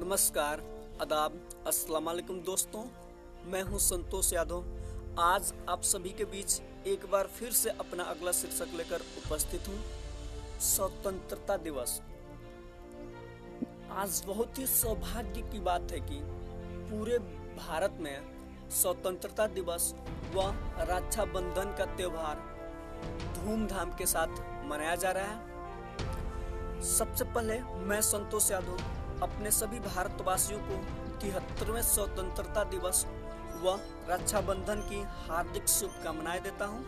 नमस्कार अदाब अस्सलाम वालेकुम दोस्तों। मैं हूँ संतोष यादव। आज आप सभी के बीच एक बार फिर से अपना अगला शीर्षक लेकर उपस्थित हूँ। स्वतंत्रता दिवस। आज बहुत ही सौभाग्य की बात है कि पूरे भारत में स्वतंत्रता दिवस व रक्षाबंधन का त्योहार धूमधाम के साथ मनाया जा रहा है। सबसे पहले मैं संतोष यादव अपने सभी भारतवासियों को तिहत्तरवें स्वतंत्रता दिवस व रक्षाबंधन की हार्दिक शुभकामनाएँ देता हूँ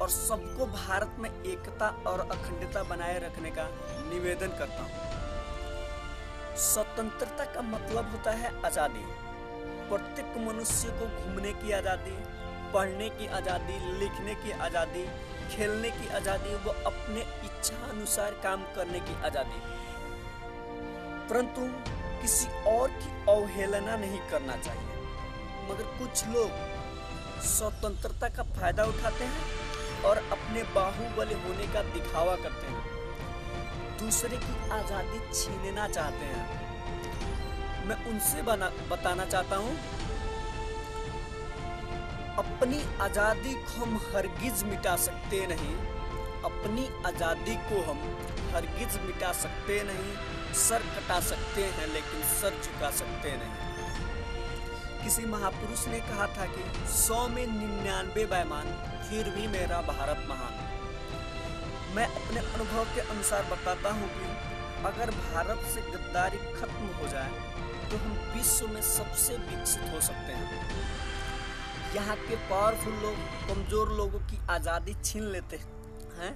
और सबको भारत में एकता और अखंडता बनाए रखने का निवेदन करता हूँ। स्वतंत्रता का मतलब होता है आज़ादी। प्रत्येक मनुष्य को घूमने की आज़ादी, पढ़ने की आज़ादी, लिखने की आज़ादी, खेलने की आज़ादी व अपने इच्छा अनुसार काम करने की आज़ादी। परंतु किसी और की अवहेलना नहीं करना चाहिए। मगर कुछ लोग स्वतंत्रता का फ़ायदा उठाते हैं और अपने बाहुबली होने का दिखावा करते हैं। दूसरे की आज़ादी छीनना चाहते हैं। मैं उनसे बना, बताना चाहता हूँ, अपनी आज़ादी को हम हरगिज मिटा सकते नहीं। अपनी आज़ादी को हम हरगिज मिटा सकते नहीं, सर कटा सकते हैं, लेकिन सर झुका सकते नहीं। किसी महापुरुष ने कहा था कि सौ में निन्यानवे बैमान, फिर भी मेरा भारत महान। मैं अपने अनुभव के अनुसार बताता हूँ कि अगर भारत से गद्दारी खत्म हो जाए तो हम विश्व में सबसे विकसित हो सकते हैं। यहाँ के पावरफुल लोग, कमज़ोर लोगों की आज़ादी छीन लेते हैं?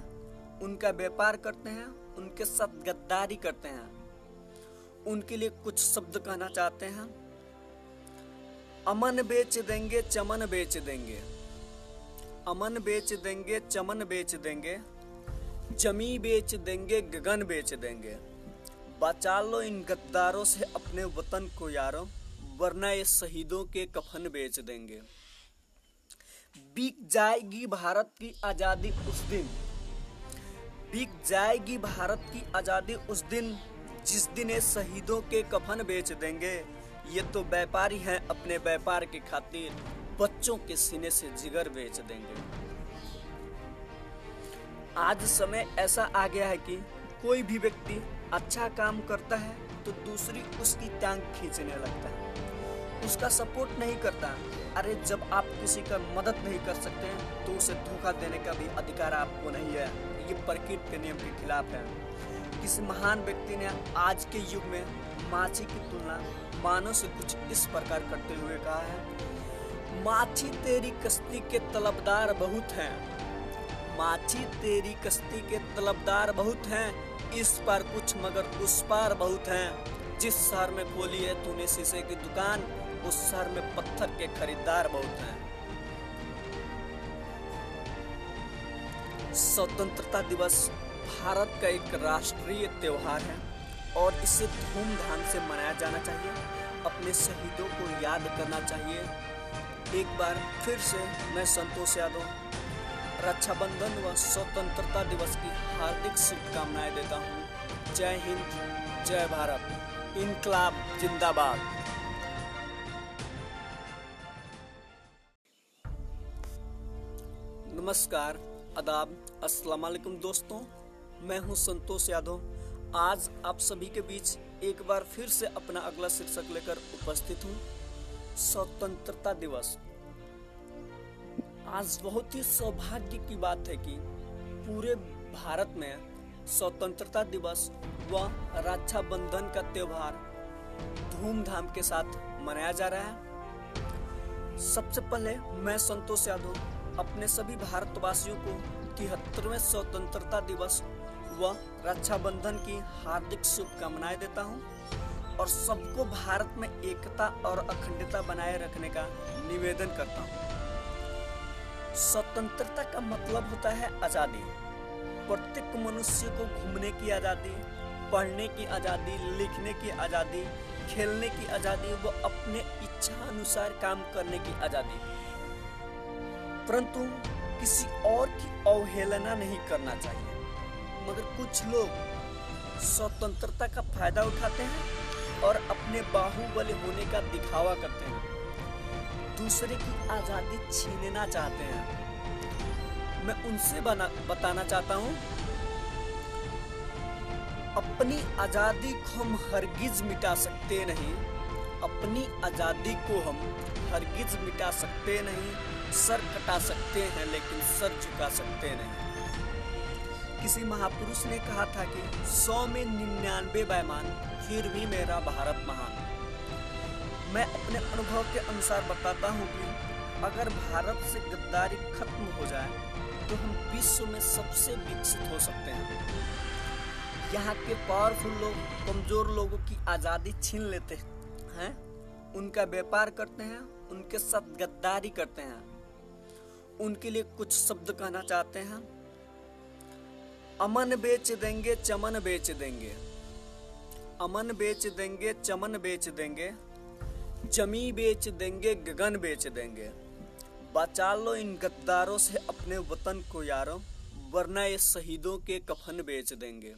उनका व्यापार करते हैं, उनके साथ गद्दारी करते हैं। उनके लिए कुछ शब्द कहना चाहते हैं। अमन बेच देंगे, चमन बेच देंगे। अमन बेच देंगे, चमन बेच देंगे। जमी बेच देंगे, गगन बेच देंगे। बचा लो इन गद्दारों से अपने वतन को यारो, वरना ये शहीदों के कफन बेच देंगे। बिक जाएगी भारत की आज़ादी उस दिन। बिक जाएगी भारत की आज़ादी उस दिन, जिस दिन ये शहीदों के कफन बेच देंगे। ये तो व्यापारी हैं अपने व्यापार की खातिर, बच्चों के सीने से जिगर बेच देंगे। आज समय ऐसा आ गया है कि कोई भी व्यक्ति अच्छा काम करता है तो दूसरी उसकी टांग खींचने लगता है। उसका सपोर्ट नहीं करता। अरे जब आप किसी का मदद नहीं कर सकते तो उसे धोखा देने का भी अधिकार आपको नहीं है। ये प्रकृति के नियम के खिलाफ है। किसी महान व्यक्ति ने आज के युग में माछी की तुलना मानव से कुछ इस प्रकार करते हुए कहा है, माछी तेरी कश्ती के तलबदार बहुत हैं। माछी तेरी कश्ती के तलबदार बहुत हैं। इस पर कुछ मगर उस पार बहुत हैं। जिस शहर में खोली है, तूने शीशे की दुकान उस शहर में पत्थर के खरीदार बहुत हैं। स्वतंत्रता दिवस भारत का एक राष्ट्रीय त्यौहार है और इसे धूमधाम से मनाया जाना चाहिए। अपने शहीदों को याद करना चाहिए। एक बार फिर से मैं संतोष यादव, रक्षाबंधन व स्वतंत्रता दिवस की हार्दिक शुभकामनाएँ देता हूँ। जय हिंद, जय भारत। इनकलाब जिंदाबाद। नमस्कार अदाब अस्सलाम वालेकुम दोस्तों। मैं हूँ संतोष यादव। आज आप सभी के बीच एक बार फिर से अपना अगला शीर्षक लेकर उपस्थित हूँ। स्वतंत्रता दिवस। आज बहुत ही सौभाग्य की बात है कि पूरे भारत में स्वतंत्रता दिवस व रक्षाबंधन का त्योहार धूमधाम के साथ मनाया जा रहा है। सबसे पहले मैं संतोष यादव अपने सभी भारतवासियों को तिहत्तरवें स्वतंत्रता दिवस व रक्षाबंधन की हार्दिक शुभकामनाएँ देता हूँ और सबको भारत में एकता और अखंडता बनाए रखने का निवेदन करता हूँ। स्वतंत्रता का मतलब होता है आज़ादी। प्रत्येक मनुष्य को घूमने की आज़ादी, पढ़ने की आज़ादी, लिखने की आज़ादी, खेलने की आज़ादी व अपने इच्छा अनुसार काम करने की आज़ादी। परंतु किसी और की अवहेलना नहीं करना चाहिए। मगर कुछ लोग स्वतंत्रता का फ़ायदा उठाते हैं और अपने बाहुबली होने का दिखावा करते हैं। दूसरे की आज़ादी छीनना चाहते हैं। मैं उनसे बना, बताना चाहता हूँ, अपनी आज़ादी को हम हरगिज मिटा सकते नहीं। अपनी आज़ादी को हम हरगिज मिटा सकते नहीं, सर कटा सकते हैं, लेकिन सर झुका सकते नहीं। किसी महापुरुष ने कहा था कि सौ में निन्यानवे बैमान, फिर भी मेरा भारत महान। मैं अपने अनुभव के अनुसार बताता हूँ कि अगर भारत से गद्दारी खत्म हो जाए तो हम विश्व में सबसे विकसित हो सकते हैं। यहाँ के पावरफुल लोग, कमज़ोर लोगों की आज़ादी छीन लेते हैं। उनका व्यापार करते हैं, उनके साथ गद्दारी करते हैं। उनके लिए कुछ शब्द कहना चाहते हैं। अमन बेच देंगे, चमन बेच देंगे। अमन बेच देंगे, चमन बेच देंगे। जमी बेच देंगे, गगन बेच देंगे। बचा लो इन गद्दारों से अपने वतन को यारों, वरना ये शहीदों के कफन बेच देंगे।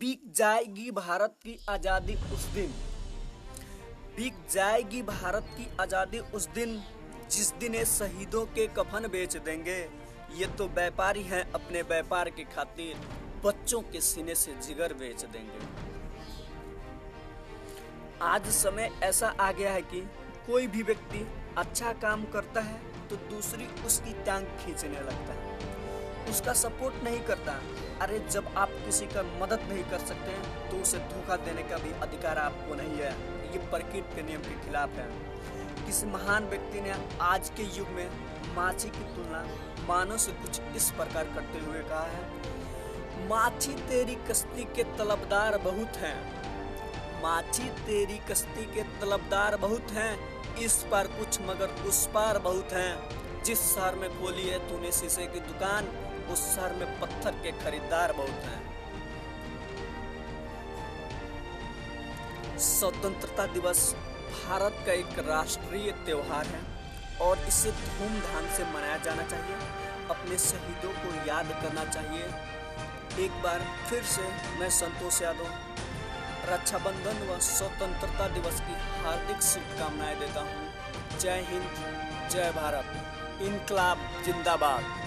बिक जाएगी भारत की आज़ादी उस दिन। बिक जाएगी भारत की आज़ादी उस दिन, जिस दिन ये शहीदों के कफन बेच देंगे। ये तो व्यापारी हैं अपने व्यापार की खातिर, बच्चों के सीने से जिगर बेच देंगे। आज समय ऐसा आ गया है कि कोई भी व्यक्ति अच्छा काम करता है तो दूसरी उसकी टांग खींचने लगता है। उसका सपोर्ट नहीं करता। अरे, जब आप किसी का मदद नहीं कर सकते तो उसे धोखा देने का भी अधिकार आपको नहीं है। ये प्रकृति के नियम के खिलाफ है। किसी महान व्यक्ति ने आज के युग में माछी की तुलना मानव से कुछ इस प्रकार करते हुए कहा है? माछी तेरी कश्ती के तलबदार बहुत हैं। माछी तेरी कश्ती के तलबदार बहुत हैं। इस पर कुछ मगर उस पार बहुत हैं। जिस शहर में खोली है तूने शीशे की दुकान उस शहर में पत्थर के खरीदार बहुत हैं। स्वतंत्रता दिवस भारत का एक राष्ट्रीय त्योहार है और इसे धूमधाम से मनाया जाना चाहिए। अपने शहीदों को याद करना चाहिए। एक बार फिर से मैं संतोष यादव, रक्षाबंधन व स्वतंत्रता दिवस की हार्दिक शुभकामनाएँ देता हूँ। जय हिंद, जय भारत। इनकलाब जिंदाबाद।